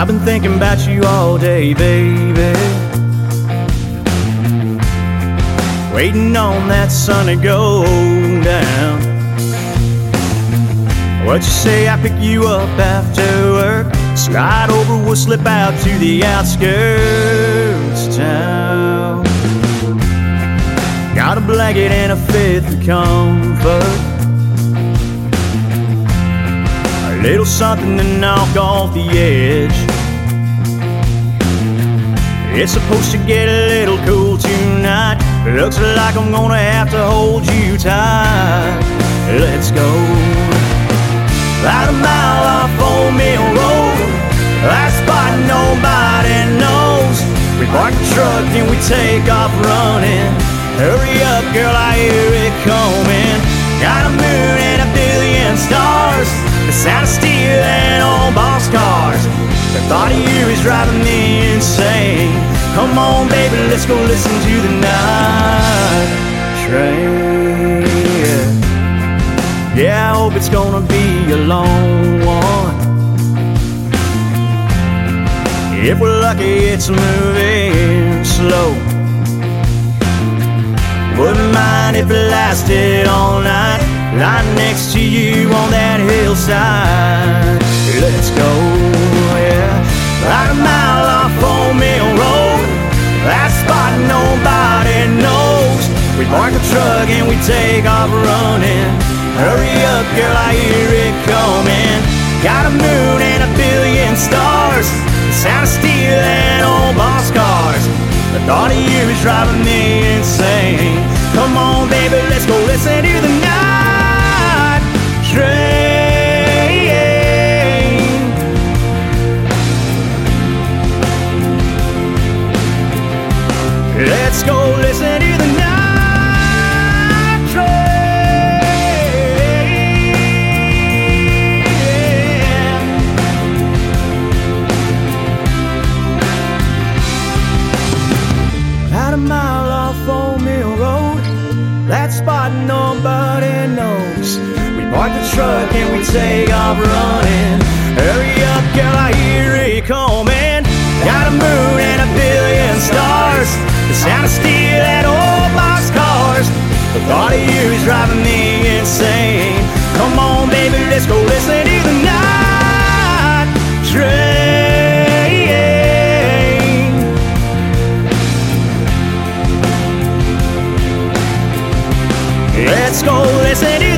I've been thinking about you all day, baby. Waiting on that sun to go down. What you say? I pick you up after work. Slide over, we'll slip out to the outskirts of town. Got a blanket and a fifth of comfort. A little something to knock off the edge. It's supposed to get a little cool tonight. Looks like I'm gonna have to hold you tight. Let's go. About a mile off Old Mill Road. That spot nobody knows. We park the truck and we take off running. Hurry up, girl, I hear it coming. Got a moon and a billion stars. The sound of steel and old box cars. The thought of you is driving me insane. Come on, baby, let's go listen to the night train. Yeah, I hope it's gonna be a long one. If we're lucky, it's moving slow. Wouldn't mind if it lasted all night. Lying next to you on that hillside. We park the truck and we take off running. Hurry up, girl, I hear it coming. Got a moon and a billion stars. The sound of steel and old box cars. The thought of you is driving me insane. Come on, baby, let's go listen to the night train. Let's go listen to mile off Old Mill Road, that spot nobody knows. We park the truck and we take off running. Hurry up, girl, I hear it coming. Got a moon and a billion stars. The sound of steel Let's go, let's let it